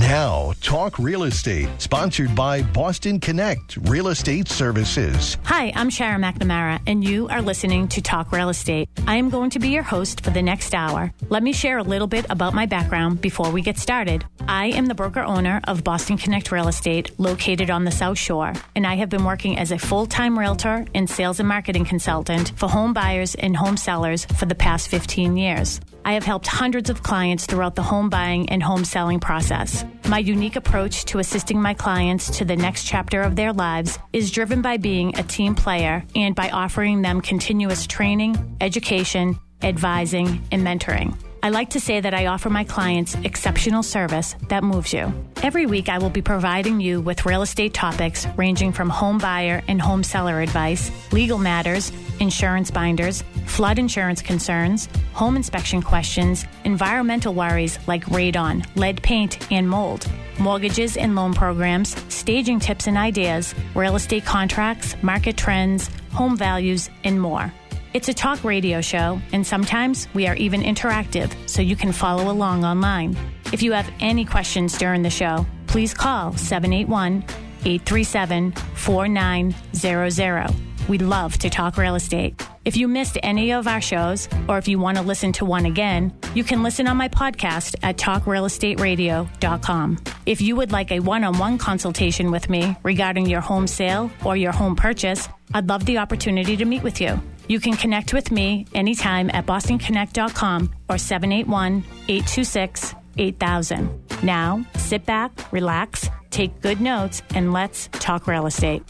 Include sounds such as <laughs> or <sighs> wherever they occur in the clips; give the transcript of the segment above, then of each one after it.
Now, Talk Real Estate, sponsored by Boston Connect Real Estate Services. Hi, I'm Sharon McNamara, and you are listening to Talk Real Estate. I am going to be your host for the next hour. Let me share a little bit about my background before we get started. I am the broker owner of Boston Connect Real Estate, located on the South Shore, and I have been working as a full time realtor and sales and marketing consultant for home buyers and home sellers for the past 15 years. I have helped hundreds of clients throughout the home buying and home selling process. My unique approach to assisting my clients to the next chapter of their lives is driven by being a team player and by offering them continuous training, education, advising, and mentoring. I like to say that I offer my clients exceptional service that moves you. Every week, I will be providing you with real estate topics ranging from home buyer and home seller advice, legal matters, insurance binders, flood insurance concerns, home inspection questions, environmental worries like radon, lead paint, and mold, mortgages and loan programs, staging tips and ideas, real estate contracts, market trends, home values, and more. It's a talk radio show, and sometimes we are even interactive, so you can follow along online. If you have any questions during the show, please call 781 837 4900. We'd love to talk real estate. If you missed any of our shows, or if you want to listen to one again, you can listen on my podcast at talkrealestateradio.com. If you would like a one on one consultation with me regarding your home sale or your home purchase, I'd love the opportunity to meet with you. You can connect with me anytime at bostonconnect.com or 781 826 8000. Now, sit back, relax, take good notes, and let's talk real estate.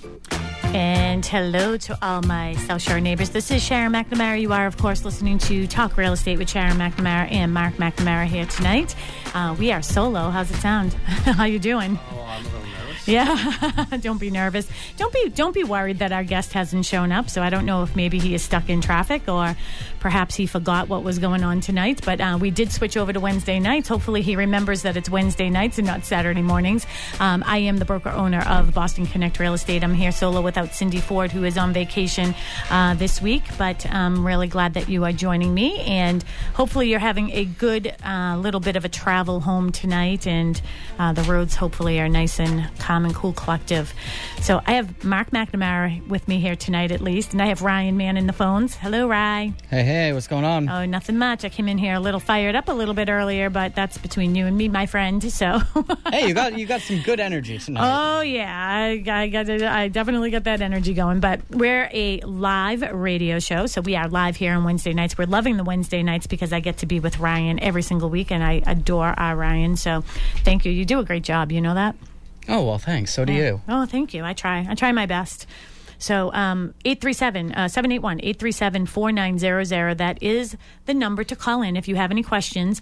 And hello to all my South Shore neighbors. This is Sharon McNamara. You are, of course, listening to Talk Real Estate with Sharon McNamara and Mark McNamara here tonight. Uh, we are solo. How's it sound? <laughs> How you doing? Oh, <laughs> Yeah, <laughs> don't be nervous. Don't be don't be worried that our guest hasn't shown up. So I don't know if maybe he is stuck in traffic or perhaps he forgot what was going on tonight. But uh, we did switch over to Wednesday nights. Hopefully he remembers that it's Wednesday nights and not Saturday mornings. Um, I am the broker owner of Boston Connect Real Estate. I'm here solo without Cindy Ford, who is on vacation uh, this week. But I'm really glad that you are joining me, and hopefully you're having a good uh, little bit of a travel home tonight, and uh, the roads hopefully are nice and calm and cool collective. So I have Mark McNamara with me here tonight, at least, and I have Ryan Mann in the phones. Hello, Ryan. Hey, hey, what's going on? Oh, nothing much. I came in here a little fired up a little bit earlier, but that's between you and me, my friend. So. <laughs> hey, you got you got some good energy tonight. Oh yeah, I, I got I definitely got that energy going. But we're a live radio show, so we are live here on Wednesday nights. We're loving the Wednesday nights because I get to be with Ryan every single week, and I adore our Ryan. So thank you. You do a great job. You know that. Oh well, thanks. So do Yeah. you. Oh, thank you. I try. I try my best. So, um, 837 uh, 781 837 4900. That is the number to call in if you have any questions.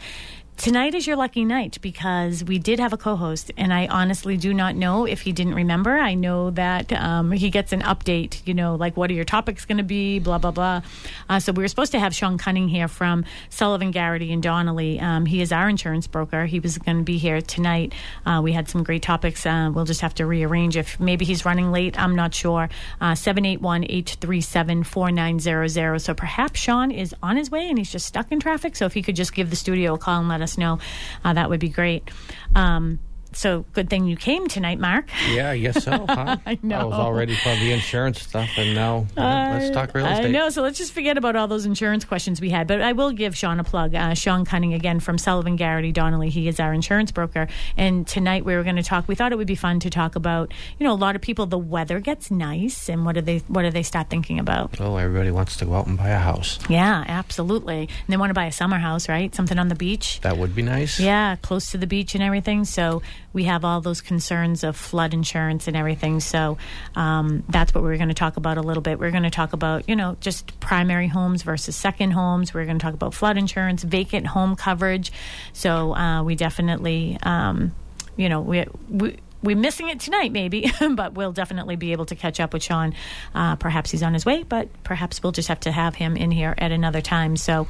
Tonight is your lucky night because we did have a co host, and I honestly do not know if he didn't remember. I know that um, he gets an update, you know, like what are your topics going to be, blah, blah, blah. Uh, so we were supposed to have Sean Cunning here from Sullivan, Garrity, and Donnelly. Um, he is our insurance broker. He was going to be here tonight. Uh, we had some great topics. Uh, we'll just have to rearrange if maybe he's running late. I'm not sure. Uh, 781 837 4900. So perhaps Sean is on his way and he's just stuck in traffic. So if he could just give the studio a call and let us know, uh, that would be great. Um, so good thing you came tonight, Mark. Yeah, I guess so. Huh? <laughs> I know. I was already for the insurance stuff, and now uh, let's talk real estate. I know. So let's just forget about all those insurance questions we had. But I will give Sean a plug. Uh, Sean Cunning again from Sullivan Garrity Donnelly. He is our insurance broker. And tonight we were going to talk. We thought it would be fun to talk about. You know, a lot of people. The weather gets nice, and what do they what do they start thinking about? Oh, everybody wants to go out and buy a house. Yeah, absolutely. And they want to buy a summer house, right? Something on the beach. That would be nice. Yeah, close to the beach and everything. So we have all those concerns of flood insurance and everything. So um, that's what we're going to talk about a little bit. We're going to talk about, you know, just primary homes versus second homes. We're going to talk about flood insurance, vacant home coverage. So uh, we definitely, um, you know, we. we we're missing it tonight, maybe, <laughs> but we'll definitely be able to catch up with Sean. Uh, perhaps he's on his way, but perhaps we'll just have to have him in here at another time. So,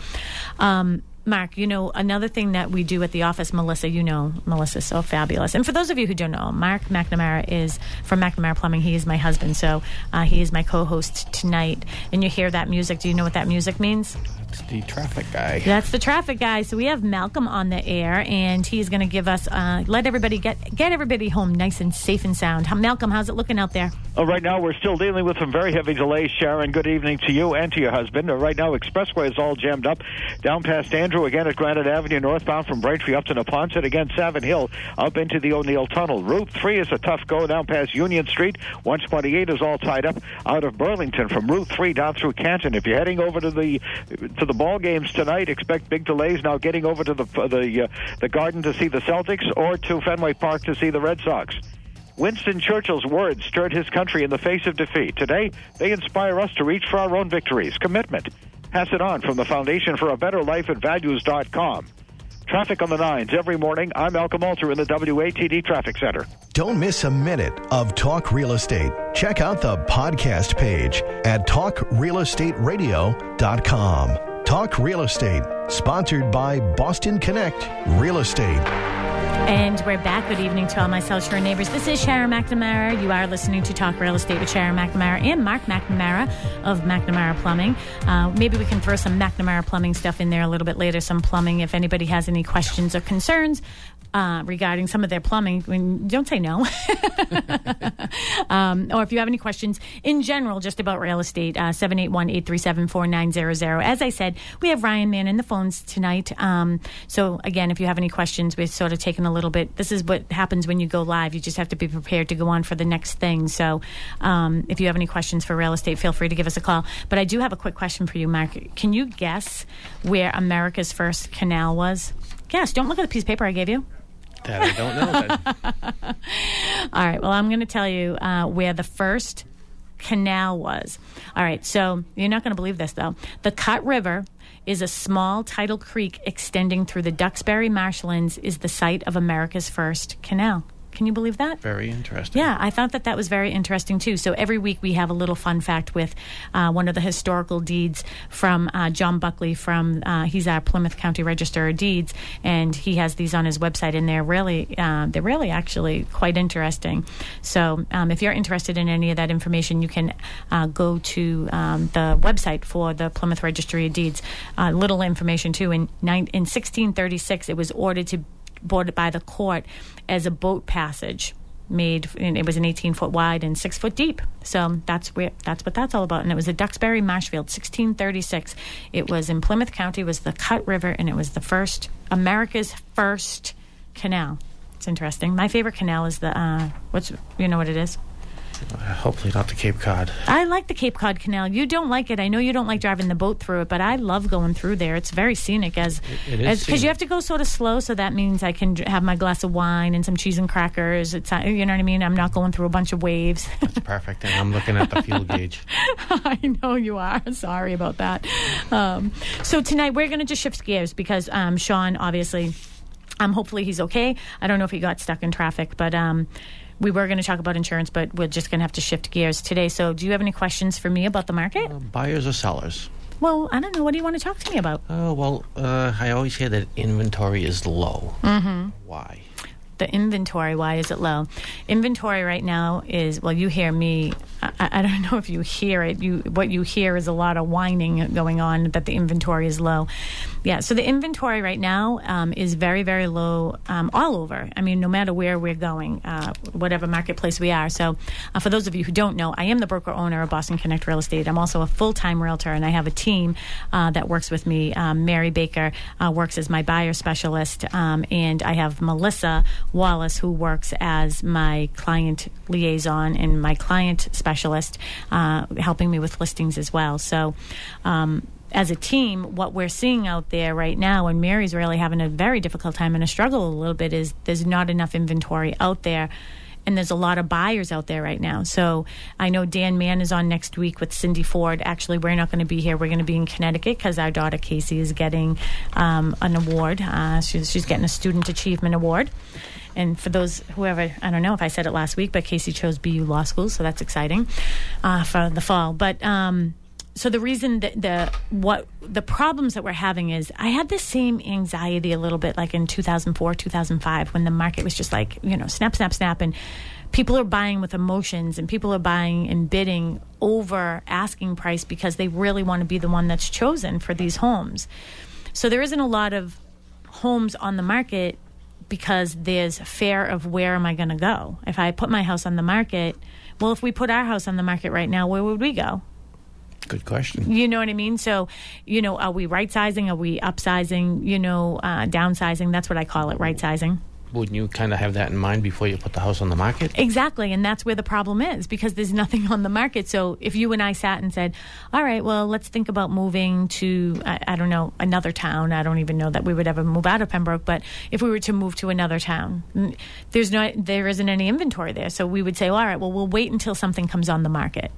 um, Mark, you know, another thing that we do at the office, Melissa, you know, Melissa's so fabulous. And for those of you who don't know, Mark McNamara is from McNamara Plumbing. He is my husband, so uh, he is my co host tonight. And you hear that music. Do you know what that music means? It's the traffic guy. That's the traffic guy. So we have Malcolm on the air, and he's going to give us, uh, let everybody get get everybody home nice and safe and sound. How, Malcolm, how's it looking out there? Uh, right now, we're still dealing with some very heavy delays, Sharon. Good evening to you and to your husband. Uh, right now, Expressway is all jammed up. Down past Andrew, again at Granite Avenue, northbound from Braintree up to Neponset, again Savin Hill, up into the O'Neill Tunnel. Route 3 is a tough go down past Union Street. 128 is all tied up out of Burlington from Route 3 down through Canton. If you're heading over to the to the ball games tonight, expect big delays now getting over to the the uh, the Garden to see the Celtics or to Fenway Park to see the Red Sox. Winston Churchill's words stirred his country in the face of defeat. Today, they inspire us to reach for our own victories. Commitment. Pass it on from the Foundation for a Better Life at Values.com. Traffic on the nines every morning. I'm Malcolm Alter in the WATD Traffic Center. Don't miss a minute of Talk Real Estate. Check out the podcast page at talkrealestateradio.com. Talk Real Estate, sponsored by Boston Connect Real Estate. And we're back. Good evening to all my South Shore neighbors. This is Sharon McNamara. You are listening to Talk Real Estate with Sharon McNamara and Mark McNamara of McNamara Plumbing. Uh, maybe we can throw some McNamara Plumbing stuff in there a little bit later, some plumbing. If anybody has any questions or concerns, uh, regarding some of their plumbing, I mean, don't say no. <laughs> um, or if you have any questions in general just about real estate, uh, 781 837 4900. As I said, we have Ryan Mann in the phones tonight. Um, so, again, if you have any questions, we've sort of taken a little bit. This is what happens when you go live. You just have to be prepared to go on for the next thing. So, um, if you have any questions for real estate, feel free to give us a call. But I do have a quick question for you, Mark. Can you guess where America's first canal was? Guess. Don't look at the piece of paper I gave you. That I don't know. <laughs> All right. Well, I'm going to tell you uh, where the first canal was. All right. So you're not going to believe this, though. The Cut River is a small tidal creek extending through the Duxbury marshlands. Is the site of America's first canal. Can you believe that? Very interesting. Yeah, I thought that that was very interesting too. So every week we have a little fun fact with uh, one of the historical deeds from uh, John Buckley. From uh, he's our Plymouth County Register of Deeds, and he has these on his website, and they're really uh, they're really actually quite interesting. So um, if you're interested in any of that information, you can uh, go to um, the website for the Plymouth Registry of Deeds. Uh, little information too. In, nine, in 1636, it was ordered to boarded by the court as a boat passage made and it was an 18 foot wide and 6 foot deep. So that's where that's what that's all about. And it was at duxbury marshfield 1636 it was in plymouth county was the cut river and it was the first america's first canal. It's interesting. My favorite canal is the uh, what's you know what it is Hopefully not the Cape Cod. I like the Cape Cod Canal. You don't like it. I know you don't like driving the boat through it, but I love going through there. It's very scenic as It- it is because you have to go sort of slow. So that means I can have my glass of wine and some cheese and crackers. It's uh, you know what I mean. I'm not going through a bunch of waves. <laughs> Perfect. And I'm looking at the fuel gauge. <laughs> I know you are. <laughs> Sorry about that. Um, so tonight we're going to just shift gears because um, Sean, obviously, um, hopefully he's okay. I don't know if he got stuck in traffic, but um, we were going to talk about insurance, but we're just going to have to shift gears today. So, do you have any questions for me about the market? Buyers or sellers? Well, I don't know. What do you want to talk to me about? Oh, well, uh, I always hear that inventory is low. Mm-hmm. Why? The inventory. Why is it low? Inventory right now is well. You hear me. I, I don't <laughs> know if you hear it. You what you hear is a lot of whining going on that the inventory is low. Yeah. So the inventory right now um, is very very low um, all over. I mean, no matter where we're going, uh, whatever marketplace we are. So uh, for those of you who don't know, I am the broker owner of Boston Connect Real Estate. I'm also a full time realtor, and I have a team uh, that works with me. Um, Mary Baker uh, works as my buyer specialist, um, and I have Melissa Wallace who works as my client liaison and my client specialist, uh, helping me with listings as well. So. Um, as a team, what we're seeing out there right now, and Mary's really having a very difficult time and a struggle a little bit, is there's not enough inventory out there and there's a lot of buyers out there right now. So I know Dan Mann is on next week with Cindy Ford. Actually, we're not going to be here. We're going to be in Connecticut because our daughter Casey is getting um, an award. Uh, she's, she's getting a Student Achievement Award. And for those whoever, I don't know if I said it last week, but Casey chose BU Law School, so that's exciting uh, for the fall. But um, so the reason that the what the problems that we're having is I had the same anxiety a little bit like in 2004, 2005 when the market was just like, you know, snap snap snap and people are buying with emotions and people are buying and bidding over asking price because they really want to be the one that's chosen for these homes. So there isn't a lot of homes on the market because there's fear of where am I going to go? If I put my house on the market, well, if we put our house on the market right now, where would we go? Good question. You know what I mean? So, you know, are we right sizing? Are we upsizing? You know, uh, downsizing? That's what I call it, right sizing. Wouldn't you kind of have that in mind before you put the house on the market? Exactly, and that's where the problem is because there's <laughs> nothing on the market. So if you and I sat and said, "All right, well, let's think about moving to I, I don't know another town," I don't even know that we would ever move out of Pembroke, but if we were to move to another town, there's no there isn't any inventory there. So we would say, well, "All right, well, we'll wait until something comes on the market."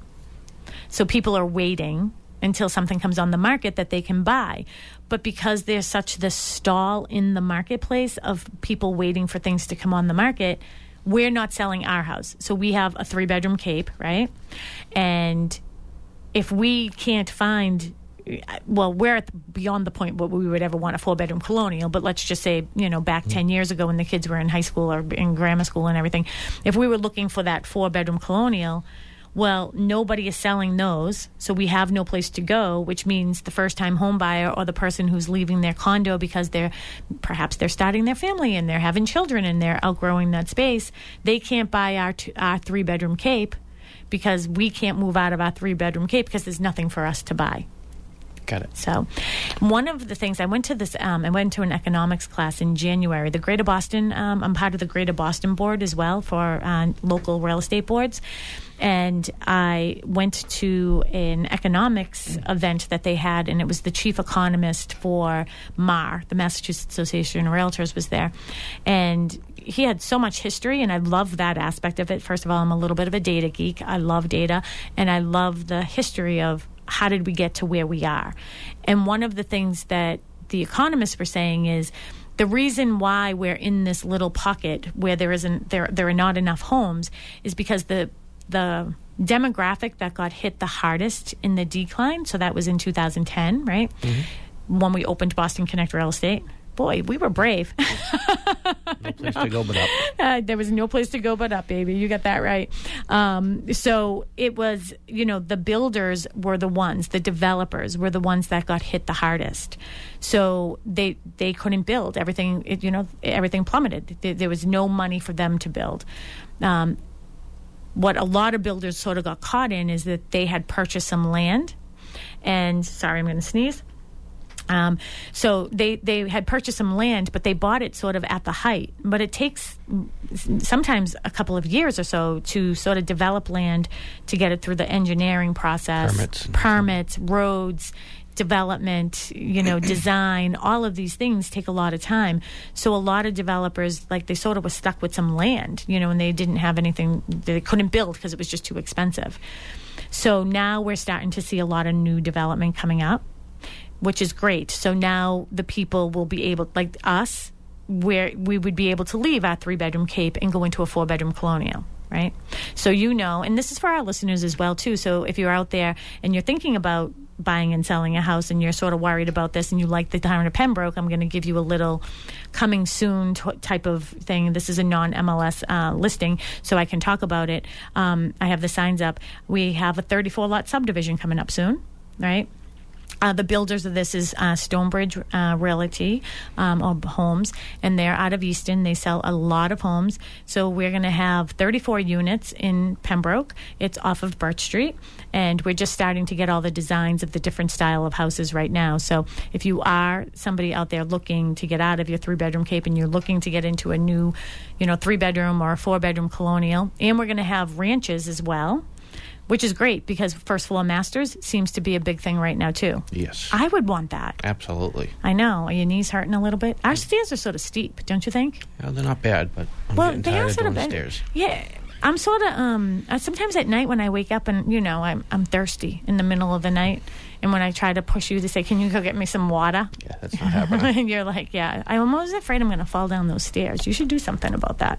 So people are waiting until something comes on the market that they can buy. But because there's such this stall in the marketplace of people waiting for things to come on the market, we're not selling our house. So we have a three bedroom cape, right? And if we can't find well, we're at the, beyond the point where we would ever want a four bedroom colonial, but let's just say, you know, back mm-hmm. 10 years ago when the kids were in high school or in grammar school and everything, if we were looking for that four bedroom colonial, well, nobody is selling those, so we have no place to go, which means the first time home buyer or the person who's leaving their condo because they're perhaps they're starting their family and they're having children and they're outgrowing that space, they can't buy our our three bedroom cape because we can't move out of our three bedroom cape because there's nothing for us to buy. Got it. So, one of the things I went to this, um, I went to an economics class in January. The Greater Boston, um, I'm part of the Greater Boston Board as well for uh, local real estate boards. And I went to an economics event that they had, and it was the chief economist for MAR, the Massachusetts Association of Realtors, was there. And he had so much history, and I love that aspect of it. First of all, I'm a little bit of a data geek. I love data, and I love the history of how did we get to where we are. And one of the things that the economists were saying is the reason why we're in this little pocket where there isn't there there are not enough homes is because the the demographic that got hit the hardest in the decline so that was in 2010 right? Mm-hmm. When we opened boston connect real estate boy we were brave <laughs> No place to go but up. Uh, there was no place to go but up, baby. You got that right. Um, so it was, you know, the builders were the ones, the developers were the ones that got hit the hardest. So they they couldn't build everything. It, you know, everything plummeted. There, there was no money for them to build. Um, what a lot of builders sort of got caught in is that they had purchased some land, and sorry, I'm going to sneeze. Um, so they they had purchased some land, but they bought it sort of at the height. But it takes sometimes a couple of years or so to sort of develop land to get it through the engineering process, Permits. permits, roads, development, you know, design. All of these things take a lot of time. So a lot of developers, like they sort of were stuck with some land, you know, and they didn't have anything they couldn't build because it was just too expensive. So now we're starting to see a lot of new development coming up which is great. So now the people will be able, like us, where we would be able to leave our three bedroom cape and go into a four bedroom colonial. Right. So you know, and this is for our listeners as well too. So if you're out there and you're thinking about buying and selling a house and you're sort of worried about this and you like the town of Pembroke, I'm going to give you a little coming soon t- type of thing. This is a non MLS uh, listing, so I can talk about it. Um, I have the signs up. We have a 34 lot subdivision coming up soon, right? Uh, the builders of this is uh, Stonebridge uh, Realty um, or Homes, and they're out of Easton. They sell a lot of homes. So we're going to have 34 units in Pembroke. It's off of Birch Street, and we're just starting to get all the designs of the different style of houses right now. So if you are somebody out there looking to get out of your three bedroom cape and you're looking to get into a new, you know, three bedroom or four bedroom colonial, and we're going to have ranches as well which is great because first floor masters seems to be a big thing right now too. Yes. I would want that. Absolutely. I know. Are your knees hurting a little bit? Our stairs are sort of steep, don't you think? Yeah, they're not bad, but I'm well, they are sort of bad. stairs. Yeah. I'm sort of um uh, sometimes at night when I wake up and you know I'm I'm thirsty in the middle of the night, and when I try to push you to say, "Can you go get me some water?" Yeah, that's not happening. and <laughs> you're like, "Yeah, I'm always afraid I'm going to fall down those stairs. You should do something about that."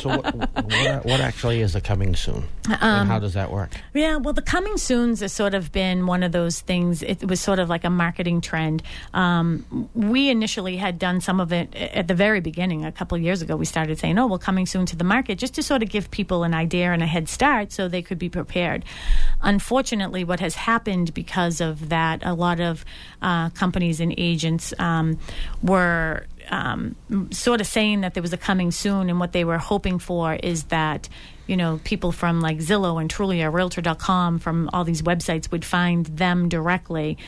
so what, what, what actually is the coming soon, Um, and how does that work? Yeah, well, the coming soons has sort of been one of those things. It was sort of like a marketing trend. Um, we initially had done some of it at the very beginning, a couple of years ago. We started saying, "Oh, well, coming soon to the market," just to sort of give people an idea and a head start so they could be prepared. Unfortunately, what has happened because of that, a lot of uh, companies and agents um, were um, sort of saying that there was a coming soon, and what they were hoping for is that you know people from like Zillow and Trulia, Realtor.com, from all these websites would find them directly.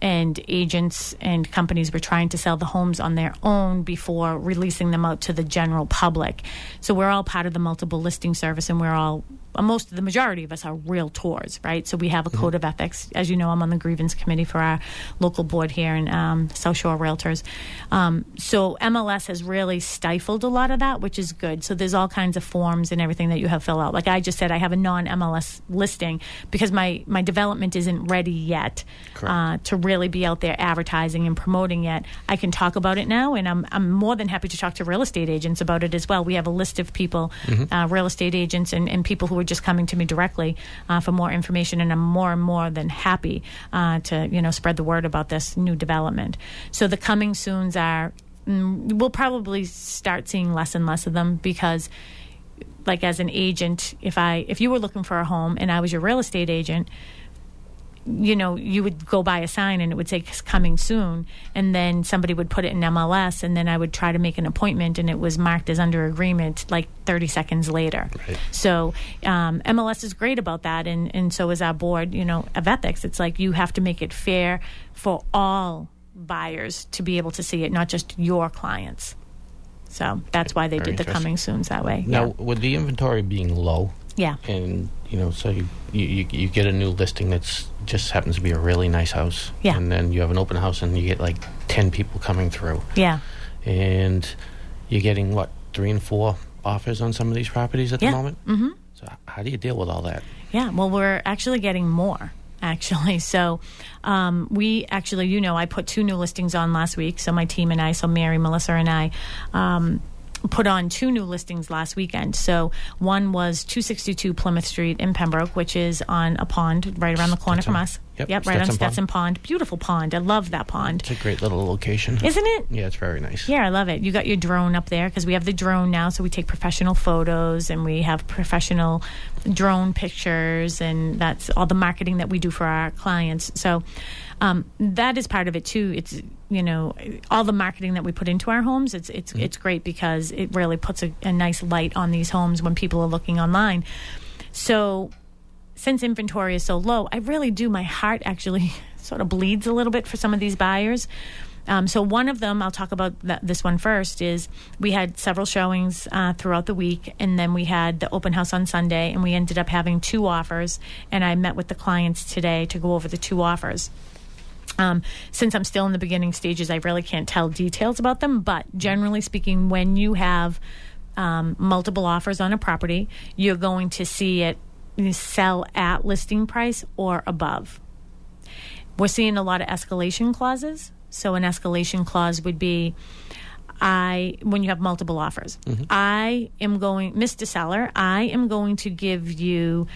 And agents and companies were trying to sell the homes on their own before releasing them out to the general public. So we're all part of the multiple listing service, and we're all most of the majority of us are realtors, right? So we have a code of ethics. As you know, I'm on the grievance committee for our local board here in um, South Shore Realtors. Um, so MLS has really stifled a lot of that, which is good. So there's all kinds of forms and everything that you have to fill out. Like I just said, I have a non-MLS listing because my my development isn't ready yet uh, to really be out there advertising and promoting yet. I can talk about it now, and I'm I'm more than happy to talk to real estate agents about it as well. We have a list of people, uh, real estate agents, and, and people who are just coming to me directly uh, for more information, and I'm more and more than happy uh, to you know spread the word about this new development. So the coming soon's are mm, we'll probably start seeing less and less of them because like as an agent if i if you were looking for a home and i was your real estate agent you know you would go by a sign and it would say coming soon. And then somebody would put it in mls and then i would try to make an appointment and it was marked as under agreement like 30 seconds later. So um, mls is great about that and, and so is our board you know of ethics. It's like you have to make it fair for all buyers to be able to see it not just your clients. So that's why they Very did the coming soons that way. Now, yeah. with the inventory being low, yeah and you know, so you, you you get a new listing that's just happens to be a really nice house, Yeah. and then you have an open house and you get like ten people coming through, yeah and you're getting what three and four offers on some of these properties at Yeah. the moment. Mm-hmm. So how do you deal with all that? Yeah, well, we're actually getting more. Actually, <laughs> so um, we actually, you know, I put two new listings on last week. So my team and I, so Mary, Melissa, and I, um, put on two new listings last weekend. So one was 262 Plymouth Street in Pembroke, which is on a pond right around the corner from us. Yep, right on Stetson Stetson pond. Beautiful pond. I love that pond. It's a great little location, Isn't it? Yeah, it's very nice. Yeah, I love it. You got your drone up there because we have the drone now, so we take professional photos and we have professional drone pictures, and that's all the marketing that we do for our clients. So um, that is part of it too. It's you know all the marketing that we put into our homes. It's it's it's great because it really puts a, a nice light on these homes when people are looking online. So since inventory is so low, I really do. My heart actually <laughs> sort of bleeds a little bit for some of these buyers. Um, so one of them, I'll talk about th- this one first. Is we had several showings uh, throughout the week, and then we had the open house on Sunday, and we ended up having two offers. And I met with the clients today to go over the two offers. Um, since I'm still in the beginning stages, I really can't tell details about them. But generally speaking, when you have um, multiple offers on a property, you're going to see it sell at listing price or above. We're seeing a lot of escalation clauses. So an escalation clause would be I when you have multiple offers. Mm-hmm. I am going Mr. Seller, I am going to give you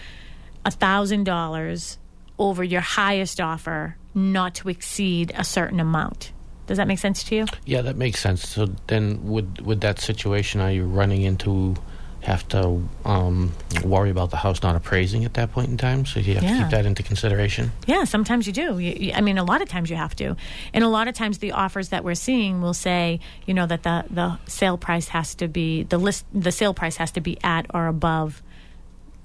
a thousand dollars over your highest offer not to exceed a certain amount. Does that make sense to you? Yeah, that makes sense. So then, with with that situation, are you running into have to um, worry about the house not appraising at that point in time? So you have to keep that into consideration. Yeah, sometimes you do. You, you- I mean, a lot of times you have to, and a lot of times the offers that we're seeing will say, you know, that the the sale price has to be the list, the sale price has to be at or above.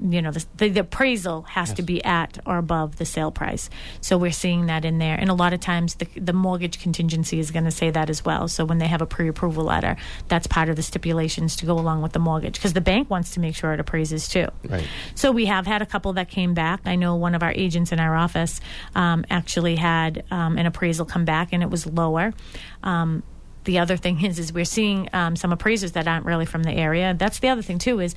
You know, the, the, the appraisal has to be at or above the sale price. So we're seeing that in there, and a lot of times the the mortgage contingency is going to say that as well. So when they have a pre-approval letter, that's part of the stipulations to go along with the mortgage because the bank wants to make sure it appraises too. Right. So we have had a couple that came back. I know one of our agents in our office um, actually had um, an appraisal come back, and it was lower. Um, the other thing is, is we're seeing um, some appraisers that aren't really from the area. That's the other thing too is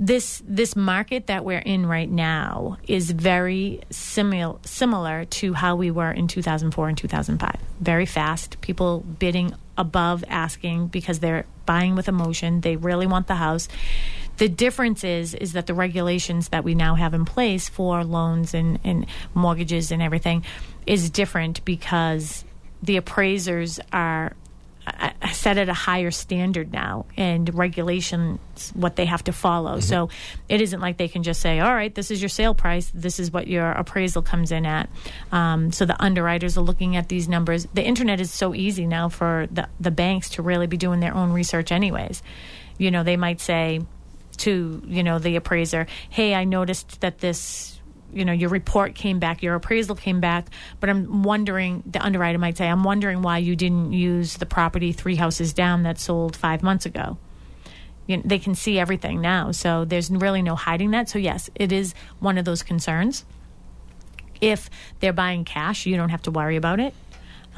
this this market that we're in right now is very similar similar to how we were in 2004 and 2005. Very fast, people bidding above asking because they're buying with emotion. They really want the house. The difference is is that the regulations that we now have in place for loans and, and mortgages and everything is different because the appraisers are set at a higher standard now and regulations what they have to follow. So it isn't like they can just say, all right, this is your sale price, this is what your appraisal comes in at. Um, so the underwriters are looking at these numbers. The internet is so easy now for the, the banks to really be doing their own research, anyways. You know, they might say to, you know, the appraiser, hey, I noticed that this you know your report came back your appraisal came back but i'm wondering the underwriter might say i'm wondering why you didn't use the property three houses down that sold five months ago. You know, they can see everything now so there's really no hiding that. So yes it is one of those concerns. If they're buying cash you don't have to worry about it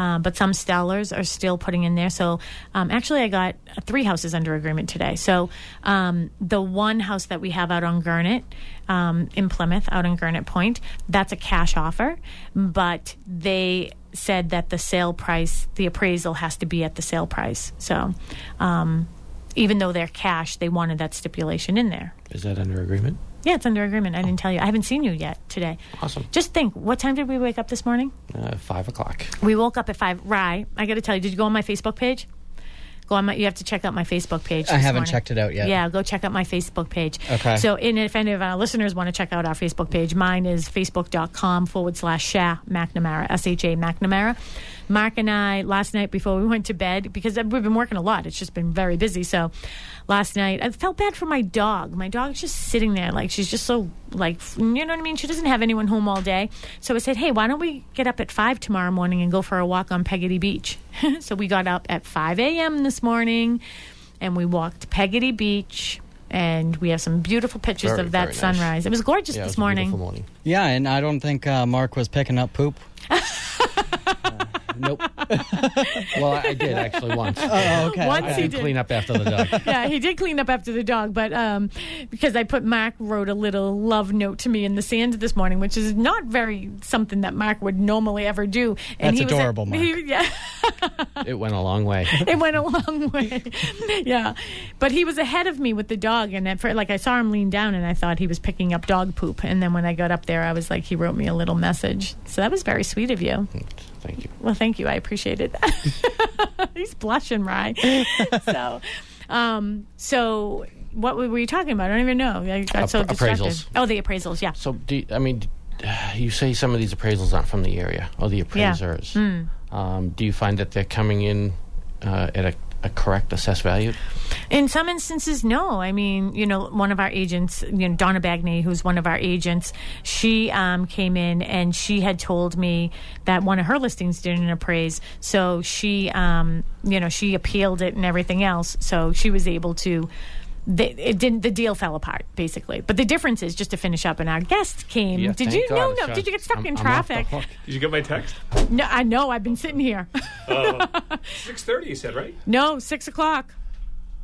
uh, but some sellers are still putting in there. So um, actually, I got three houses under agreement today. So um, the one house that we have out on Gurnet um, in Plymouth, out on Gurnet Point, that's a cash offer, but they said that the sale price, the appraisal has to be at the sale price. So um, even though they're cash, they wanted that stipulation in there. Is that under agreement? Yeah, it's under agreement. I didn't tell you. I haven't seen you yet today. Awesome. Just think, what time did we wake up this morning? Uh, five o'clock. We woke up at five. Rye, I got to tell you, did you go on my Facebook page? Go on my. You have to check out my Facebook page. I haven't morning. checked it out yet. Yeah, go check out my Facebook page. Okay. So, and if any of our listeners want to check out our Facebook page, mine is facebook.com forward slash Sha McNamara, S H A McNamara. Mark and I, last night before we went to bed, because we've been working a lot, it's just been very busy. So, last night, I felt bad for my dog. My dog's just sitting there, like, she's just so, like, you know what I mean? She doesn't have anyone home all day. So, I said, hey, why don't we get up at 5 tomorrow morning and go for a walk on Peggotty Beach? <laughs> so, we got up at 5 a.m. this morning and we walked Peggotty Beach. And we have some beautiful pictures Very, of that very nice. sunrise. It was gorgeous Yeah, it this was a morning. beautiful morning. Yeah, and I don't think uh, Mark was picking up poop. <laughs> Nope. <laughs> Well, I did actually once. Oh, okay. Once I he did clean up after the dog. <laughs> yeah, he did clean up after the dog, but um, because I put Mark wrote a little love note to me in the sand this morning, which is not very something that Mark would normally ever do. That's he was adorable, Mark. he- yeah, <laughs> It went a long way. it went a long way. yeah, but he was ahead of me with the dog, and at first, like I saw him lean down, and I thought he was picking up dog poop, and then when I got up there, I was like, he wrote me a little message. So that was very sweet of you. Thank you. Well, thank you. I appreciated that. <laughs> He's blushing, Rye. <laughs> so, um, so what were you talking about? I don't even know. I got so distracted. appraisals. Oh, the appraisals. Yeah. So, do you- I mean, you say some of these appraisals aren't from the area, or the appraisers. Hmm. Um, do you find that they're coming in uh, at a, a correct assessed value? In some instances, no. I mean, you know, one of our agents, you know, Donna Bagney, who's one of our agents, she um, came in and she had told me that one of her listings didn't appraise. So she, um, you know, she appealed it and everything else. So she was able to. The, it didn't. The deal fell apart, basically. But the difference is, just to finish up, and our guest came. Yeah, did you? No, God, no. Sean. Did you get stuck I'm- in I'm off the traffic? Did you get my text? No, I know. I've been sitting here. <laughs> Six thirty, you said, right? No, six o'clock.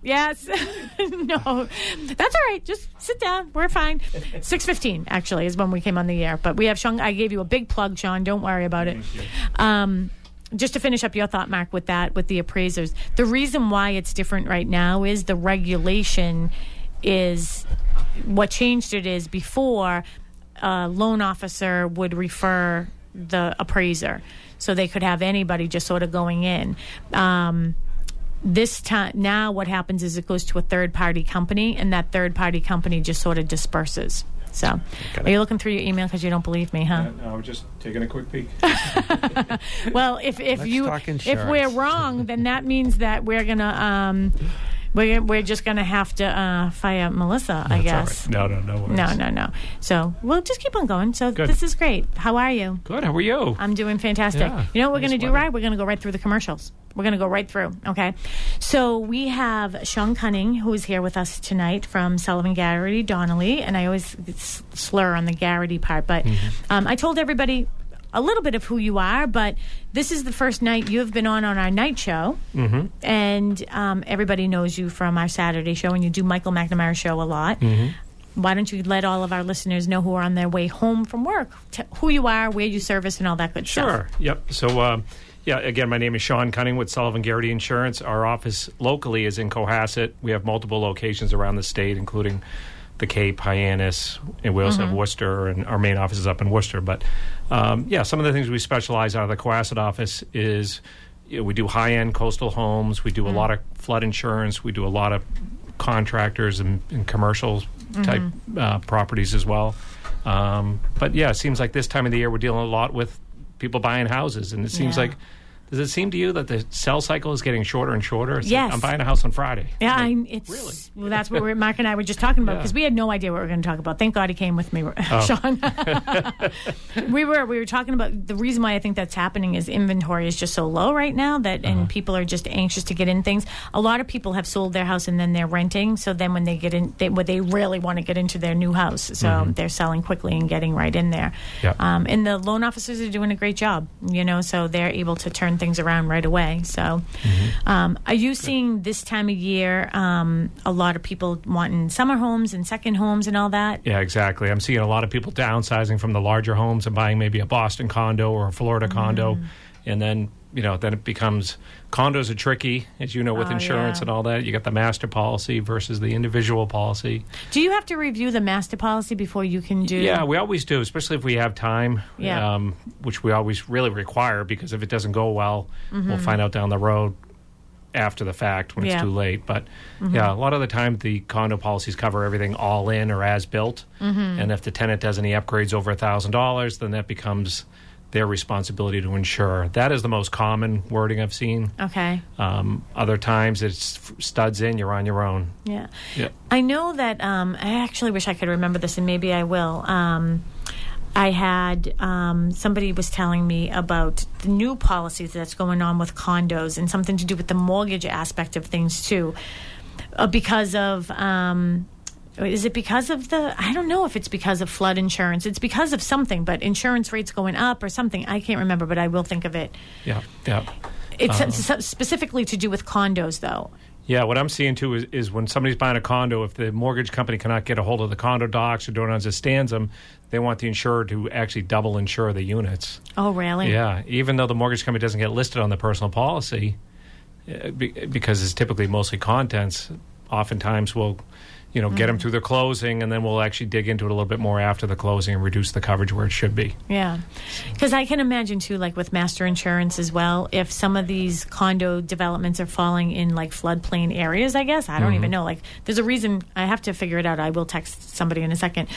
Yes. <laughs> no, that's all right. Just sit down. We're fine. Six fifteen actually is when we came on the air. But we have Sean. I gave you a big plug, Sean. Don't worry about it. Um, just to finish up your thought, Mark, with that, with the appraisers, the reason why it's different right now is the regulation is what changed it is before a loan officer would refer the appraiser, so they could have anybody just sort of going in. Um, this time now what happens is it goes to a third party company and that third party company just sort of disperses so are you looking through your email because you don't believe me huh? No, we're just taking a quick peek. <laughs> <laughs> well if, if Let's you if we're wrong then that means that we're gonna um we're, we're just gonna have to uh, fire melissa i guess No, no, no worries. no no no so we'll just keep on going so Good. this is great how are you Good. How are you? I'm doing fantastic. Yeah, you know what we're nice going to do, right? We're going to go right through the commercials. We're going to go right through. Okay. So we have Sean Cunning, who is here with us tonight from Sullivan Garrity Donnelly. And I always slur on the Garrity part, but um, I told everybody a little bit of who you are, but this is the first night you have been on on our night show. Mm-hmm. And um, everybody knows you from our Saturday show, and you do Michael McNamara show a lot. why don't you let all of our listeners know who are on their way home from work, t- who you are, where you service, and all that good stuff? Sure. Yep. So, um, yeah, again, my name is Sean Cunning with Sullivan Garrity Insurance. Our office locally is in Cohasset. We have multiple locations around the state, including the Cape, Hyannis, and we also have Worcester, and our main office is up in Worcester. But um, yeah, some of the things we specialize out of the Cohasset office is you know, we do high end coastal homes, we do a lot of flood insurance, we do a lot of contractors and, and commercial type uh, properties as well. Um, but yeah, it seems like this time of the year we're dealing a lot with people buying houses, and it seems Yeah. like. Does it seem to you that the sell cycle is getting shorter and shorter? It's like, Yes. I'm buying a house on Friday. Yeah, Like, I, it's really? well, that's what we're, Mark and I were just talking about Yeah. because we had no idea what we were going to talk about. Thank God he came with me, Oh. <laughs> Sean. <laughs> we were we were talking about the reason why I think that's happening is inventory is just so low right now that Uh-huh. and people are just anxious to get in things. A lot of people have sold their house and then they're renting. So then when they get in, they what they really want to get into their new house, so they're selling quickly and getting right in there. Mm-hmm. Yeah. Um, and the loan officers are doing a great job, you know, so they're able to turn things around right away. So, Mm-hmm. um, are you seeing this time of year um, a lot of people wanting summer homes and second homes and all that? Yeah, exactly. I'm seeing a lot of people downsizing from the larger homes and buying maybe a Boston condo or a Florida condo, Mm. and then you know then it becomes condos are tricky, as you know, with Oh, insurance yeah. and all that. You got the master policy versus the individual policy. Do you have to review the master policy before you can do? Yeah, we always do, especially if we have time, Yeah. um, which we always really require because if it doesn't go well, Mm-hmm. we'll find out down the road after the fact when Yeah. it's too late. But Mm-hmm. yeah, a lot of the time the condo policies cover everything all in or as built, Mm-hmm. and if the tenant does any upgrades over a thousand dollars, then that becomes their responsibility to insure. That is the most common wording I've seen. Okay. Um, other times it's studs in, you're on your own. Yeah. Yeah. I know that um, I actually wish I could remember this, and maybe I will. Um, I had um, somebody was telling me about the new policies that's going on with condos and something to do with the mortgage aspect of things too, uh, because of. Um, is it because of the? I don't know if it's because of flood insurance. It's because of something, but insurance rates going up or something. I can't remember, but I will think of it. Yeah, yeah. It's Uh-huh. specifically to do with condos, though. Yeah, what I'm seeing too is, is when somebody's buying a condo, if the mortgage company cannot get a hold of the condo docs or don't understands them, they want the insurer to actually double insure the units. Oh, really? Yeah, even though the mortgage company doesn't get listed on the personal policy, uh, because it's typically mostly contents. Oftentimes, we'll, you know, get them mm. through the closing, and then we'll actually dig into it a little bit more after the closing and reduce the coverage where it should be. Yeah. Because I can imagine, too, like with master insurance as well, if some of these condo developments are falling in like floodplain areas, I guess. I don't mm-hmm. even know. Like, there's a reason I have to figure it out. I will text somebody in a second.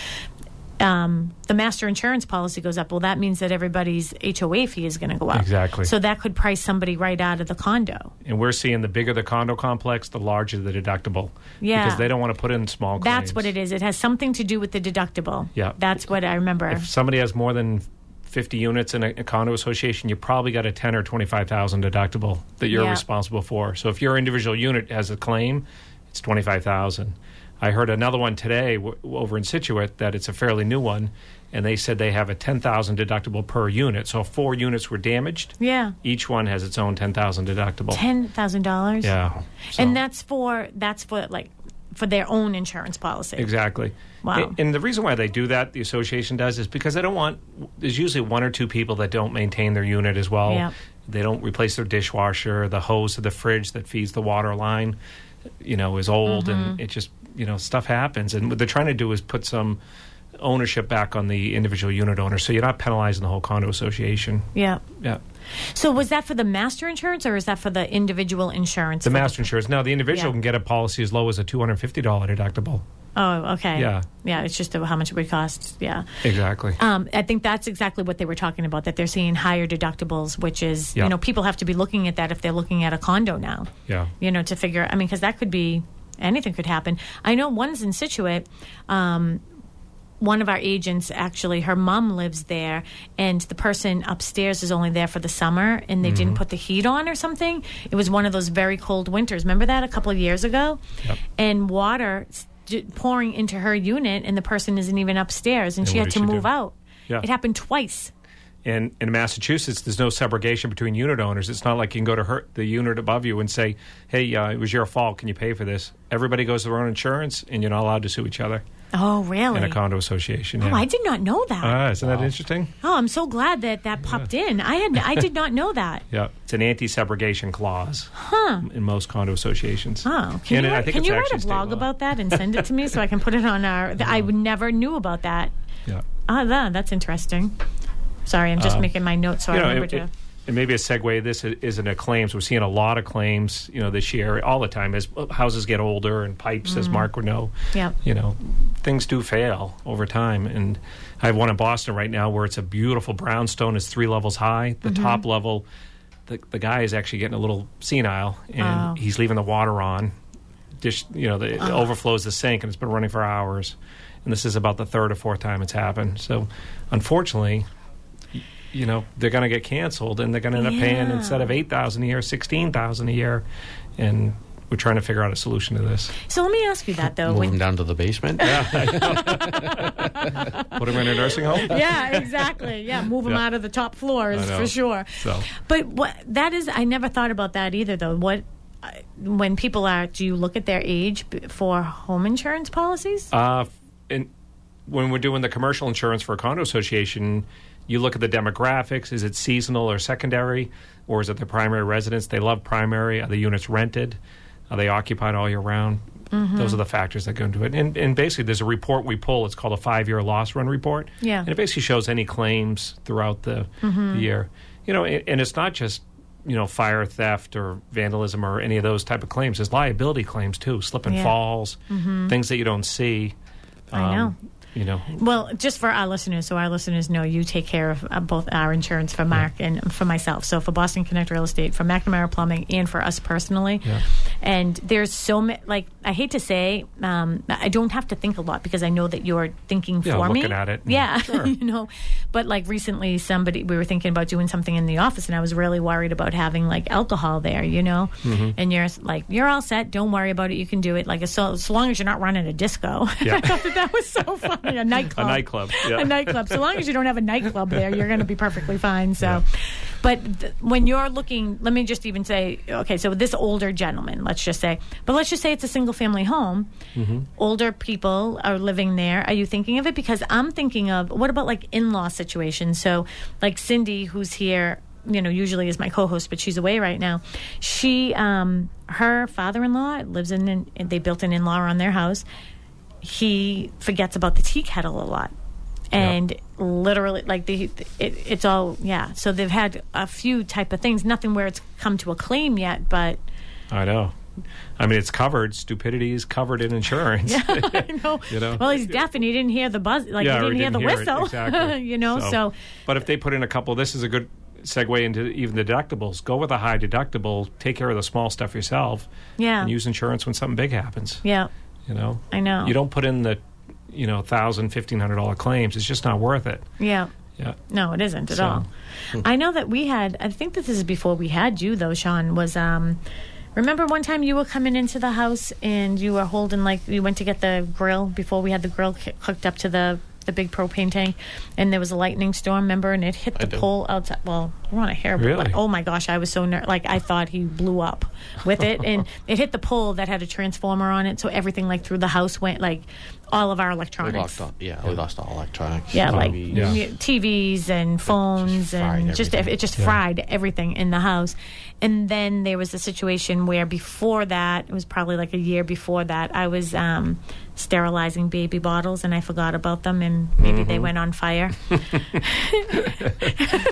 Um, the master insurance policy goes up. Well, that means that everybody's HOA fee is going to go up. Exactly. So that could price somebody right out of the condo. And we're seeing the bigger the condo complex, the larger the deductible. Yeah. Because they don't want to put in small claims. That's what it is. It has something to do with the deductible. Yeah. That's what I remember. if somebody has more than 50 units in a, a condo association, you probably got a 10 or 25,000 deductible that you're responsible for. So if your individual unit has a claim, it's 25,000. I heard another one today w- over in Scituate that it's a fairly new one, and they said they have a 10,000 deductible per unit. So if four units were damaged, yeah. each one has its own 10,000 deductible. $10,000? Yeah. So- And that's for that's for like for their own insurance policy. Exactly. Wow. And, and the reason why they do that, the association does, is because they don't want. There's usually one or two people that don't maintain their unit as well. Yeah. They don't replace their dishwasher, the hose of the fridge that feeds the water line, you know, is old, Mm-hmm. and it just you know stuff happens. And what they're trying to do is put some ownership back on the individual unit owner, so you're not penalizing the whole condo association. Yeah. Yeah. So was that for the master insurance or is that for the individual insurance? The master insurance. Now, the individual Yeah. can get a policy as low as a $250 deductible. Oh, okay. Yeah. Yeah, it's just how much it would cost. Yeah. Exactly. Um, I think that's exactly what they were talking about. That they're seeing higher deductibles, which is Yeah. you know people have to be looking at that if they're looking at a condo now. Yeah. You know to figure. I mean, because that could be anything could happen. I know one's in Scituate. Um, one of our agents actually her mom lives there and the person upstairs is only there for the summer and they Mm-hmm. didn't put the heat on or something it was one of those very cold winters remember that a couple of years ago Yep. and water pouring into her unit and the person isn't even upstairs and And she had to she move do? out Yeah. it happened twice in in Massachusetts, there's no subrogation between unit owners. It's not like you can go to her, the unit above you and say, "Hey, uh, it was your fault. Can you pay for this?" Everybody goes to their own insurance, and you're not allowed to sue each other. Oh, really? in a condo association. Oh, yeah. I did not know that. Ah, isn't that interesting? oh, I'm so glad that that popped in. I had I did not know that. <laughs> Yeah, it's an anti-subrogation clause huh. in most condo associations. Oh, can And you, write, can you write a blog about that and send it to me so I can put it on our? I <laughs> never knew about that. Yeah. Ah, that, that's interesting. Sorry, I'm just making my notes so I Uh, You know, remember it, to. it, and maybe a segue. This isn't a claims. We're seeing a lot of claims, you know, this year, all the time as houses get older and pipes, as Mark would know. Mm-hmm. You know, things do fail over time. And I have one in Boston right now where it's a beautiful brownstone. It's three levels high. The Mm-hmm. top level, the the guy is actually getting a little senile, and Oh. he's leaving the water on. Dish, you know, the, it Uh-huh. overflows the sink, and it's been running for hours. And this is about the third or fourth time it's happened. So, unfortunately, you know they're going to get canceled and they're going to end up paying instead of 8000 a year 16000 a year and we're trying to figure out a solution to this So let me ask you that though. Move when- them down to the basement. <laughs> <laughs> put them in a nursing home yeah, exactly. Yeah, move them Yeah. out of the top floors for sure. So- but what that is, I never thought about that either. Though, what uh, when people are, do you look at their age for home insurance policies? uh, and when we're doing the commercial insurance for a condo association you look at the demographics is it seasonal or secondary or is it the primary residence they love primary are the units rented are they occupied all year round Mm-hmm. Those are the factors that go into it. And, and basically, there's a report we pull. It's called a five year loss run report. Yeah. And it basically shows any claims throughout the, Mm-hmm. the year. You know, and, and it's not just, you know, fire theft or vandalism or any of those type of claims. There's liability claims too, slip and Yeah. falls, things that you don't see. Um, I know. You know, Well, just for our listeners, so our listeners know you take care of uh, both our insurance for Mark and for myself. So for Boston Connect Real Estate, for McNamara Plumbing, and for us personally. Yeah. And there's so many. Like I hate to say, um, I don't have to think a lot because I know that you're thinking Yeah, for me. looking at it Yeah, <laughs> Sure. you know. But like recently, somebody we were thinking about doing something in the office, and I was really worried about having like alcohol there. You know, Mm-hmm. and you're like, you're all set. Don't worry about it. You can do it. Like so, as long as you're not running a disco. <laughs> Yeah. I thought that that was so <laughs> funny. <laughs> A nightclub. a nightclub. Yeah. a nightclub. So long as you don't have a nightclub there, you're going to be perfectly fine. So, Yeah. but th- when you're looking, let me just even say, okay, so this older gentleman, let's just say, but let's just say it's a single family home. Mm-hmm. Older people are living there. Are you thinking of it? Because I'm thinking of what about like in law situations? So, like Cindy, who's here. You know, usually is my co-host, but she's away right now. She, um, her father-in-law lives in. An, they built an in-law on their house he forgets about the tea kettle a lot and literally like the it, it's all yeah so they've had a few type of things nothing where it's come to a claim yet but I know. I mean, it's covered. Stupidity is covered in insurance. <laughs> yeah, <laughs> I know. You know? well he's deaf and he didn't hear the buzz like yeah, he or didn't, hear the it, whistle <laughs> exactly. you know so, but if they put in a couple, this is a good segue into even the deductibles. Go with a high deductible. Take care of the small stuff yourself. Yeah. And use insurance when something big happens. yeah You know. I know. You don't put in the, you know, thousand, fifteen hundred dollar claims. It's just not worth it. yeah Yeah. No, it isn't at So- all. I know that we had. I think that this is before we had you, though. Sean was. um Remember one time you were coming into the house and you were holding like you went to get the grill before we had the grill hooked up to the the big propane tank, and there was a lightning storm. Remember, and it hit the pole outside. Well, want hear. but, Really? like, oh my gosh, I was so ner- like I thought he blew up with it, and <laughs> it hit the pole that had a transformer on it, so everything like through the house went like all of our We electronics. lost all, yeah, we lost all electronics. Yeah, like TVs. Yeah. TVs and phones and just everything. it just fried everything in the house. And then there was a situation where before that, it was probably like a year before that, I was um, sterilizing baby bottles and I forgot about them and maybe they went on fire. <laughs> <laughs>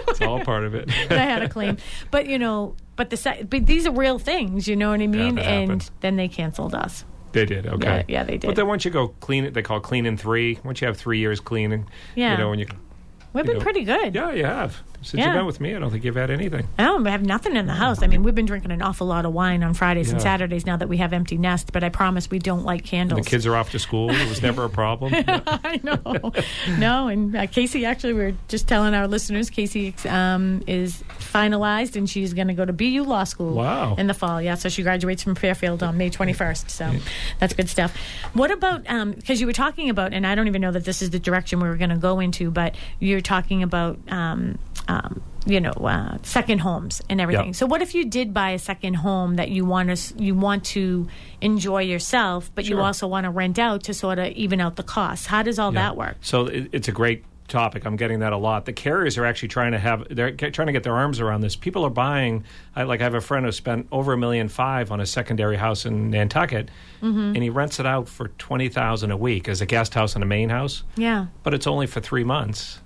It's all part of it. <laughs> I had a claim, but you know, but the se- but these are real things, you know what I mean? that and happened. then they canceled us. They did. Okay. Yeah, yeah, they did. But then once you go clean it, they call clean in three. Once you have three years cleaning, Yeah. you know, when you We've been know- pretty good. yeah, you have. Since Yeah. you've been with me, I don't think you've had anything. I don't have nothing in the house. I mean, we've been drinking an awful lot of wine on Fridays and Saturdays now that we have empty nest. But I promise we don't light candles. The kids are off to school. It was never a problem. <laughs> I know. no, and uh, Casey actually, we are just telling our listeners, Casey um, is finalized and she's going to go to BU Law School. Wow. In the fall, yeah. So she graduates from Fairfield on May 21st. So that's good stuff. What about because you were talking about, and I don't even know that this is the direction we were going to go into, but you're talking about. Um, um, you know, uh, second homes and everything. Yeah. So, what if you did buy a second home that you want to you want to enjoy yourself, but you also want to rent out to sort of even out the costs? How does all Yeah. that work? So it, it's a great topic. I'm getting that a lot. The carriers are actually trying to have they're trying to get their arms around this. People are buying. I, like I have a friend who spent over a million five on a secondary house in Nantucket, Mm-hmm. and he rents it out for twenty thousand a week as a guest house and a main house. Yeah, But it's only for three months,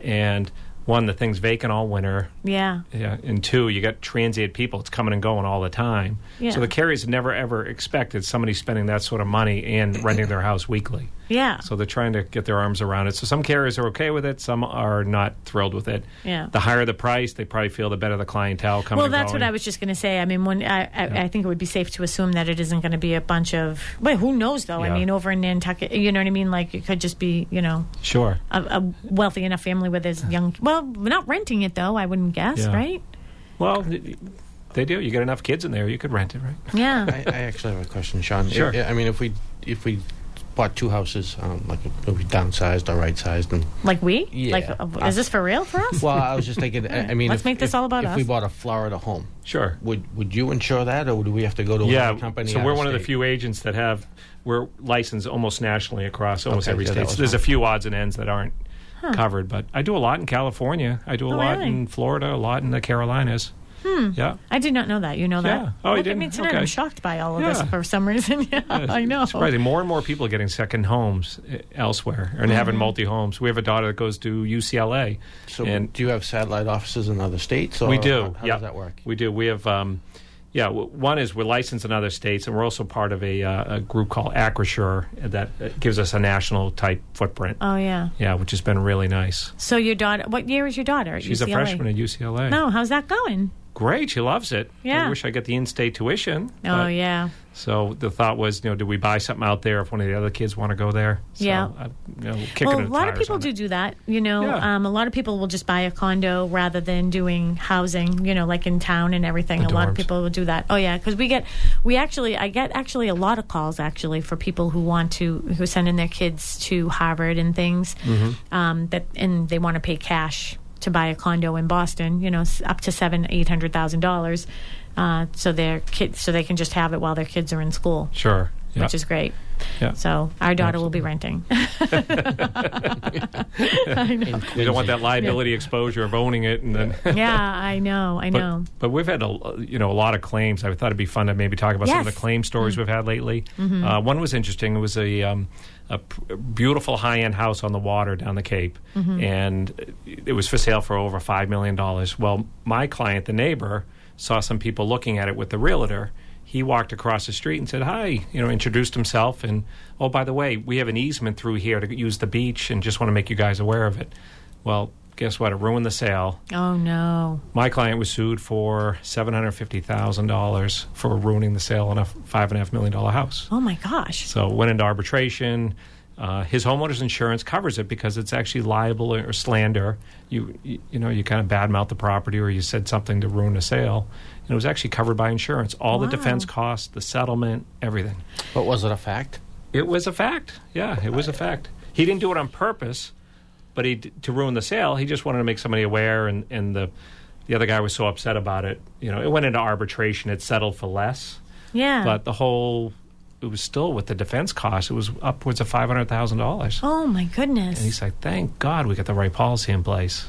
and one the thing's vacant all winter. yeah, Yeah, and two, you got transient people. It's coming and going all the time. Yeah. So the carriers never ever expected somebody spending that sort of money and <coughs> renting their house weekly. yeah. So they're trying to get their arms around it. So some carriers are okay with it, some are not thrilled with it. Yeah. The higher the price, they probably feel the better the clientele coming. Well, that's what. I was just going to say. I mean, when I, I, I think it would be safe to assume that it isn't going to be a bunch of. Well, who knows though? I mean, over in Nantucket, you know what I mean? Like it could just be, you know, Sure. a, a wealthy enough family with his young. <sighs> Well, we're not renting it though. I wouldn't guess, Yeah. right? Well, they do. You get enough kids in there, you could rent it, right? Yeah. I, I actually have a question, Sean. Sure. I, I mean, if we if we bought two houses, um, like if we downsized or right sized, and like we? Yeah. Like, uh, is this for real for us? well, I was just thinking. I, I mean, Let's if, make this if- all about us. if we bought a Florida home, Sure. would would you insure that, or do we have to go to Yeah. another company? So out we're of one of the few agents that have we're licensed almost nationally across almost Okay, every yeah, state. So there's a few odds and ends that aren't covered, but I do a lot in California. I do a Oh, lot really? in Florida, a lot in the Carolinas. Hmm. Yeah. I did not know that. You know that? Yeah. Oh, you Look at didn't? me tonight. Okay. I'm shocked by all of this for some reason. <laughs> yeah, I know. It's surprising. More and more people are getting second homes uh, elsewhere and Mm-hmm. having multi homes. We have a daughter that goes to UCLA. So, and do you have satellite offices in other states? Or we do. How, how yeah. does that work? We do. We have. Um, yeah, w- one is we're licensed in other states, and we're also part of a, uh, a group called Acrisure that uh, gives us a national type footprint. Oh yeah. yeah, which has been really nice. So your daughter? What year is your daughter? She's a freshman at UCLA. No, how's that going? Great, she loves it. Yeah. I wish I get the in-state tuition. Oh but- yeah. So the thought was, you know, do we buy something out there if one of the other kids want to go there? So, Yeah. you know, kicking Well, a lot of people do it. do that. You know, Yeah. um, a lot of people will just buy a condo rather than doing housing. You know, like in town and everything. The a lot of people will do that. Oh yeah, because we get, we actually, I get actually a lot of calls actually for people who want to who send in their kids to Harvard and things. Mm-hmm. Um, that and they want to pay cash to buy a condo in Boston. You know, up to seven, eight hundred thousand dollars. Uh, so their kids, so they can just have it while their kids are in school, Sure. Yeah. which is great. Yeah. So our daughter will be renting. <laughs> I know. You don't want that liability exposure of owning it, and then. <laughs> Yeah, I know. I But, know. but we've had a you know a lot of claims. I thought it'd be fun to maybe talk about some of the claim stories we've had lately. Uh, one was interesting. It was a um, a p- beautiful high end house on the water down the Cape, mm-hmm. and it was for sale for over five million dollars. Well, my client, the neighbor, saw some people looking at it with the realtor. He walked across the street and said, "Hi," you know, introduced himself, and oh, by the way, we have an easement through here to use the beach, and just want to make you guys aware of it. Well, guess what? It ruined the sale. Oh no. My client was sued for seven hundred fifty thousand dollars for ruining the sale on a five and a half million dollar house. Oh my gosh. So went into arbitration. Uh, his homeowner's insurance covers it because it's actually liable or slander. You you, you know you kind of badmouth the property or you said something to ruin a sale, and it was actually covered by insurance. All the defense costs, the settlement, everything. But was it a fact? It was a fact. Yeah, it was a fact. He didn't do it on purpose, but he to ruin the sale. He just wanted to make somebody aware, and and the the other guy was so upset about it. You know, it went into arbitration. It settled for less, Yeah. but the whole it was still with the defense costs. It was upwards of five hundred thousand dollars. oh my goodness! And he's like, "Thank God we got the right policy in place."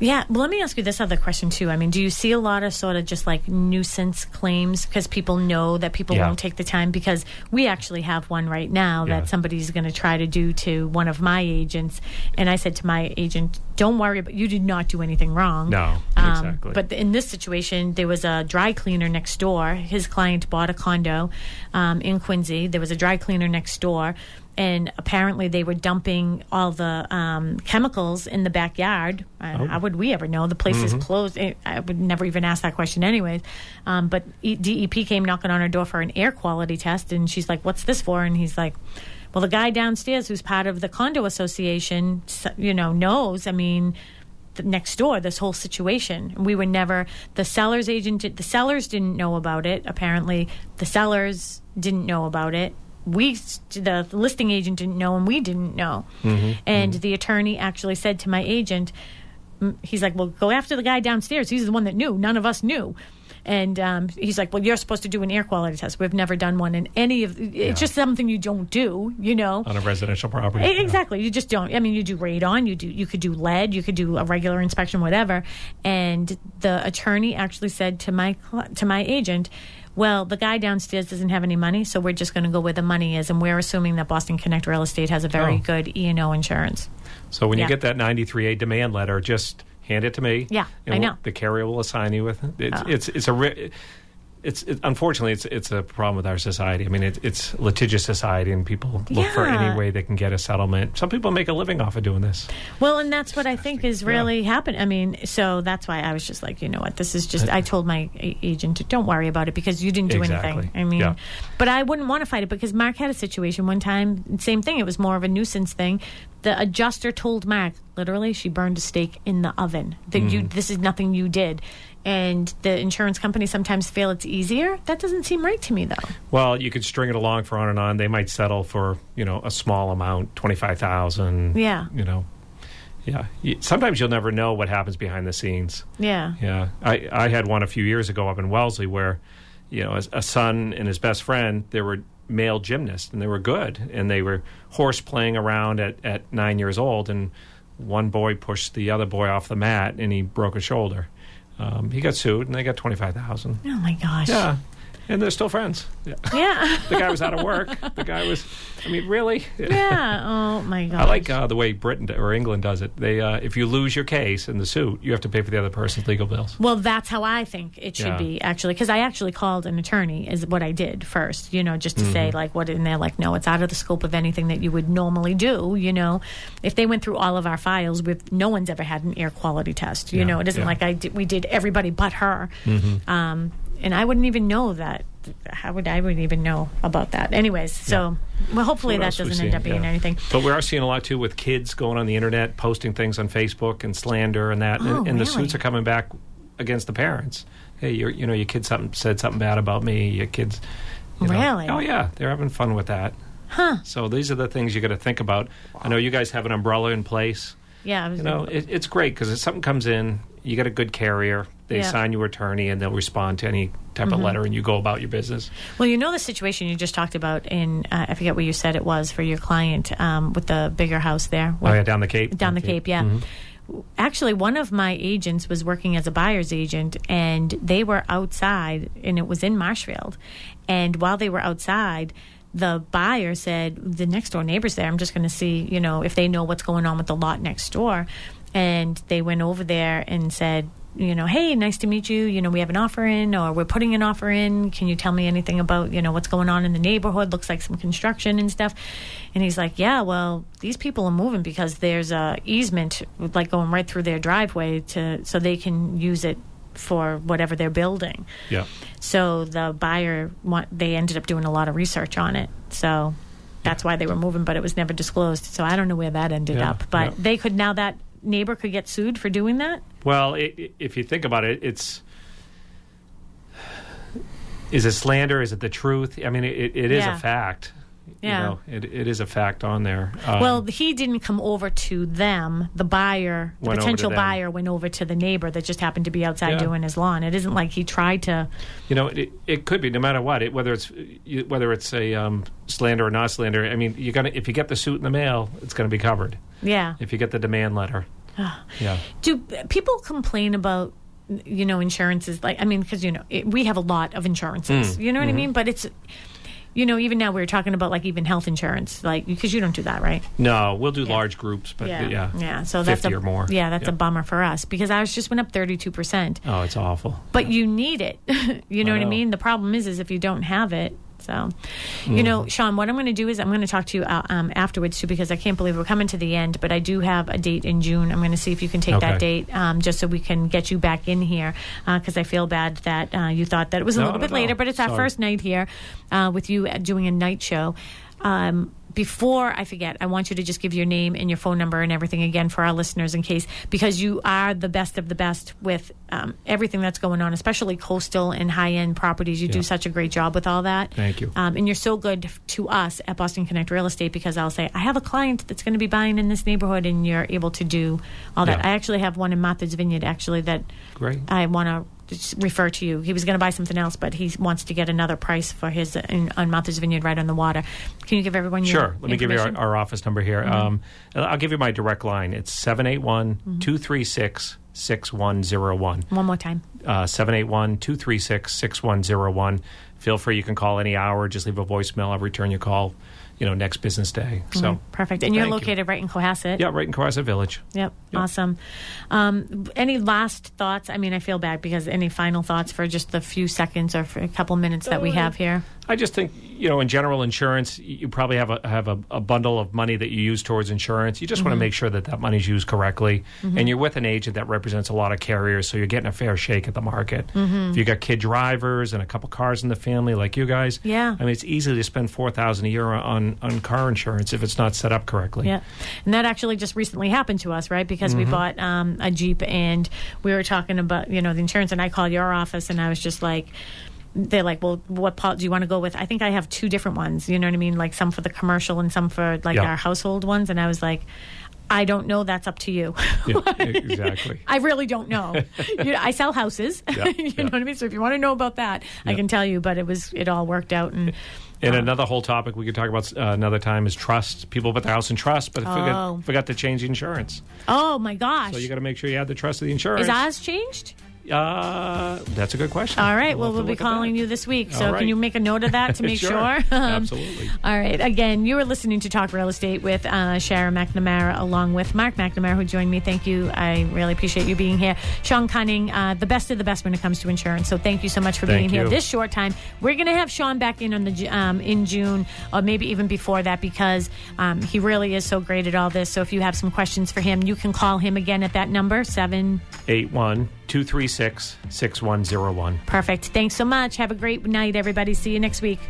Yeah. Well, let me ask you this other question too. I mean, do you see a lot of sort of just like nuisance claims because people know that people Yeah. won't take the time? Because we actually have one right now Yeah. that somebody's going to try to do to one of my agents, and I said to my agent, "Don't worry, but you did not do anything wrong." No, Um, exactly. But in this situation, there was a dry cleaner next door. His client bought a condo um, in Quincy. There was a dry cleaner next door. And apparently, they were dumping all the um, chemicals in the backyard. Oh. How would we ever know? The place Mm-hmm. is closed. I- would never even ask that question, anyways. Um, but DEP came knocking on her door for an air quality test, and she's like, "What's this for?" And he's like, "Well, the guy downstairs, who's part of the condo association, you know, knows. I mean." the next door this whole situation we were never the seller's agent the sellers didn't know about it apparently the sellers didn't know about it we the listing agent didn't know and we didn't know and the attorney actually said to my agent mm, he's like, well, go after the guy downstairs. He's the one that knew. None of us knew. And um, he's like, well, you're supposed to do an air quality test. We've never done one in any of. It's just something you don't do, you know. on a residential property. Exactly. You just don't. I mean, you do radon. You do. You could do lead. You could do a regular inspection, whatever. And the attorney actually said to my to my agent, "Well, the guy downstairs doesn't have any money, so we're just going to go where the money is, and we're assuming that Boston Connect Real Estate has a very Oh. good E and O insurance." So when Yeah. you get that 93A demand letter, just hand it to me. Yeah, and I we'll- know. The carrier will assign you with it. It's Oh. it's, it's a ri- it's it, unfortunately it's it's a problem with our society. I mean, it, it's litigious society, and people look for any way they can get a settlement. Some people make a living off of doing this. Well, and that's what I think is Yeah. really happening. I mean, so that's why I was just like, you know what, this is just. I told my a- agent, don't worry about it because you didn't do Exactly. anything. I mean, Yeah. but I wouldn't want to fight it because Mark had a situation one time, same thing. It was more of a nuisance thing. The adjuster told Mark, literally, she burned a steak in the oven. That you, Mm. this is nothing you did. And the insurance companies sometimes feel it's easier. That doesn't seem right to me, though. Well, you could string it along for on and on. They might settle for you know a small amount, twenty five thousand. Yeah. you know, yeah. Sometimes you'll never know what happens behind the scenes. Yeah. Yeah, I, I had one a few years ago up in Wellesley where, you know, a, a son and his best friend, they were male gymnasts and they were good and they were horse playing around at, at nine years old and one boy pushed the other boy off the mat and he broke a shoulder. Um, he got sued and they got twenty five thousand. Oh my gosh. Yeah, and they're still friends. Yeah. Yeah. <laughs> the guy was out of work. The guy was. I mean, really. yeah. Oh my god. I like uh, the way Britain or England does it. They, uh, if you lose your case in the suit, you have to pay for the other person's legal bills. Well, that's how I think it should Yeah. be actually, because I actually called an attorney is what I did first, you know, just to say Mm-hmm. like what, and they're like, no, it's out of the scope of anything that you would normally do, you know. If they went through all of our files, with no one's ever had an air quality test, you Yeah, know. It isn't yeah. like I did, we did everybody but her, Mm-hmm. um, and I wouldn't even know that. How would I would even know about that? Anyways, so well, hopefully What that doesn't end up being Yeah. anything. But we are seeing a lot too with kids going on the internet, posting things on Facebook and slander and that, Oh, and, and the suits are coming back against the parents. Hey, your you know your kid something said something bad about me. Your kids, you know. Really? Oh yeah, they're having fun with that. Huh? So these are the things you got to think about. I know you guys have an umbrella in place. Yeah. I was You know, it, it's great because if something comes in, you got a good carrier. They Yeah. Mm-hmm. assign you attorney, and they'll respond to any type of letter, and you go about your business. Well, you know the situation you just talked about in uh, I forget what you said it was for your client um, with the bigger house there. Oh yeah, down the Cape. down the Cape, yeah. Actually, one of my agents was working as a buyer's agent, and they were outside, and it was in Marshfield. And while they were outside, the buyer said, "The next door neighbor's there. I'm just going to see, you know, if they know what's going on with the lot next door." And they went over there and said, you know, hey, nice to meet you. You know, we have an offer in, or we're putting an offer in. Can you tell me anything about, you know, what's going on in the neighborhood? Looks like some construction and stuff. And he's like, yeah, well, these people are moving because there's a easement like going right through their driveway to so they can use it for whatever they're building. Yeah. So the buyer, they ended up doing a lot of research on it. So that's why they were moving, but it was never disclosed. So I don't know where that ended Yeah, up. But yeah. they could now that neighbor could get sued for doing that. Well, i i if you think about it, it's is it slander? Is it the truth? I mean, it, it is Yeah. a fact. Yeah. You know, it, it is a fact on there. Um, Well, he didn't come over to them. The buyer, the Went over to potential buyer, went over to the neighbor that just happened to be outside Yeah. doing his lawn. It isn't like he tried to. you know, it, it could be no matter what. It, whether it's whether it's a um, slander or not slander. I mean, you're gonna if you get the suit in the mail, it's going to be covered. Yeah. If you get the demand letter, <sighs> yeah. Do people complain about you know insurances? Like, I mean, because you know it, we have a lot of insurances. Mm, You know what I mm-hmm. mean? But it's. You know, even now we were talking about like even health insurance, like because you don't do that, right? No, we'll do large groups, but yeah, yeah. So that's 50 a, or more. Yeah, that's Yeah. a bummer for us because ours just went up thirty two percent. Oh, it's awful. but you need it. <laughs> you know I what I mean? The problem is, is if you don't have it. So, you know, Mm-hmm. Sean, what I'm going to do is I'm going to talk to you uh, um, afterwards too, because I can't believe we're coming to the end. But I do have a date in June. I'm going to see if you can take that date, um, just so we can get you back in here, because I feel bad that uh, you thought that it was a No, little bit later. But it's our first night here uh, with you uh, doing a night show. Um, before I forget, I want you to just give your name and your phone number and everything again for our listeners in case, because you are the best of the best with um, everything that's going on, especially coastal and high end properties. You do such a great job with all that. Thank you. Um, and you're so good to us at Boston Connect Real Estate because I'll say, I have a client that's going to be buying in this neighborhood, and you're able to do all that. Yeah. I actually have one in Martha's Vineyard, actually, that Great. I want to refer to you. He was going to buy something else, but he wants to get another price for his in, on Martha's Vineyard right on the water. Can you give everyone your Sure. Let me give you our, our office number here. Mm-hmm. Um, I'll give you my direct line. It's 781 236 6101. One more time. Uh, 781 236 6101. Feel free. You can call any hour. Just leave a voicemail. I'll return your call, you know, next business day. So, Okay, perfect. And you're Thank you. located right in Cohasset. yeah, right in Cohasset Village. Yep. Yep. Awesome. Um, any last thoughts? I mean, I feel bad because any final thoughts for just the few seconds or for a couple minutes that we Uh, have here? I just think you know, in general insurance, you probably have a have a, a bundle of money that you use towards insurance. You just Mm-hmm. want to make sure that that money's used correctly, and you're with an agent that represents a lot of carriers, so you're getting a fair shake at the market. Mm-hmm. If you got kid drivers and a couple cars in the family, like you guys, Yeah. I mean, it's easy to spend four thousand a year on on car insurance if it's not set up correctly. Yeah, and that actually just recently happened to us, right? Because Mm-hmm. we bought um, a Jeep and we were talking about you know the insurance, and I called your office, and I was just like. They're like, well, what pol- do you want to go with? I think I have two different ones. You know what I mean? Like some for the commercial and some for like Yeah. our household ones. And I was like, I don't know. That's up to you. Yeah, <laughs> exactly. I really don't know. <laughs> you know, I sell houses. Yeah, <laughs> you know what I mean? So if you want to know about that, I can tell you. But it was it all worked out, and And another whole topic we could talk about uh, another time is trust. People put their house in trust, but Oh. forgot, forgot to change the insurance. oh my gosh, So you got to make sure you have the trust of the insurance. is ours changed? Uh, that's a good question. All right. Well, to we'll be calling you this week. So All can you make a note of that to <laughs> make Sure. sure? <laughs> Um, Absolutely. All right. Again, you are listening to Talk Real Estate with uh, Sharon McNamara along with Mark McNamara, who joined me. Thank you. I really appreciate you being here. Sean Cunning, uh, the best of the best when it comes to insurance. So thank you so much for Thank being here this short time. We're going to have Sean back in on the um, in June or maybe even before that because um, he really is so great at all this. So if you have some questions for him, you can call him again at that number seven. 81 236 6101. Perfect. Thanks so much. Have a great night, everybody. See you next week.